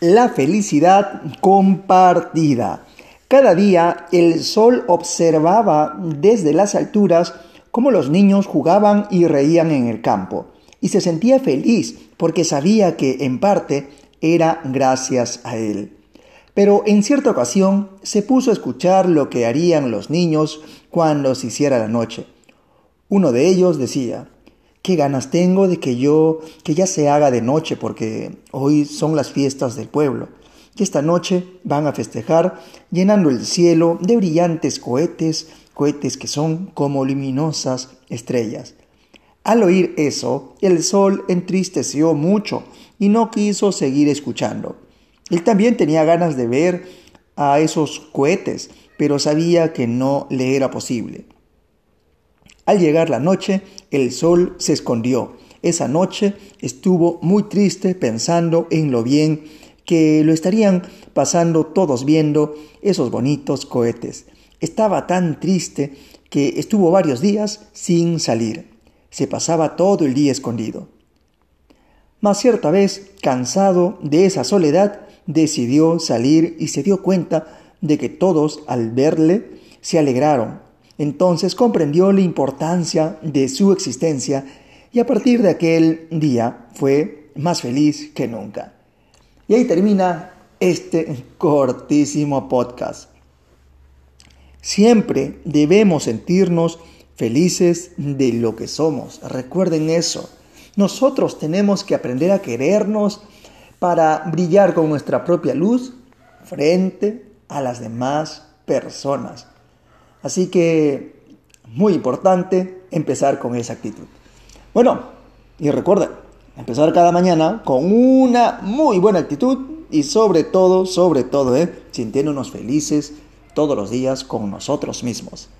La felicidad compartida. Cada día el sol observaba desde las alturas cómo los niños jugaban y reían en el campo, y se sentía feliz porque sabía que en parte era gracias a él. Pero en cierta ocasión se puso a escuchar lo que harían los niños cuando se hiciera la noche. Uno de ellos decía, qué ganas tengo de que yo, que ya se haga de noche, porque hoy son las fiestas del pueblo. Y esta noche van a festejar llenando el cielo de brillantes cohetes, cohetes que son como luminosas estrellas. Al oír eso, el sol entristeció mucho y no quiso seguir escuchando. Él también tenía ganas de ver a esos cohetes, pero sabía que no le era posible. Al llegar la noche, el sol se escondió. Esa noche estuvo muy triste pensando en lo bien que lo estarían pasando todos viendo esos bonitos cohetes. Estaba tan triste que estuvo varios días sin salir. Se pasaba todo el día escondido. Mas cierta vez, cansado de esa soledad, decidió salir y se dio cuenta de que todos al verle se alegraron. Entonces comprendió la importancia de su existencia y a partir de aquel día fue más feliz que nunca. Y ahí termina este cortísimo podcast. Siempre debemos sentirnos felices de lo que somos. Recuerden eso. Nosotros tenemos que aprender a querernos para brillar con nuestra propia luz frente a las demás personas. Así que, muy importante empezar con esa actitud. Bueno, y recuerden, empezar cada mañana con una muy buena actitud y sobre todo, sobre todo, ¿eh? sintiéndonos felices todos los días con nosotros mismos.